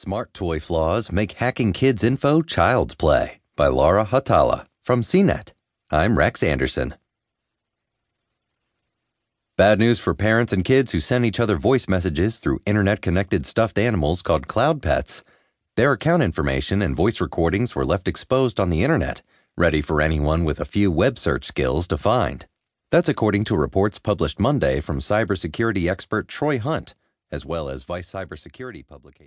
Smart Toy Flaws Make Hacking Kids' Info Child's Play by Laura Hautala from CNET. I'm Rex Anderson. Bad news for parents and kids who send each other voice messages through internet connected stuffed animals called CloudPets. Their account information and voice recordings were left exposed on the internet, ready for anyone with a few web search skills to find. That's according to reports published Monday from cybersecurity expert Troy Hunt, as well as Vice Cybersecurity publication.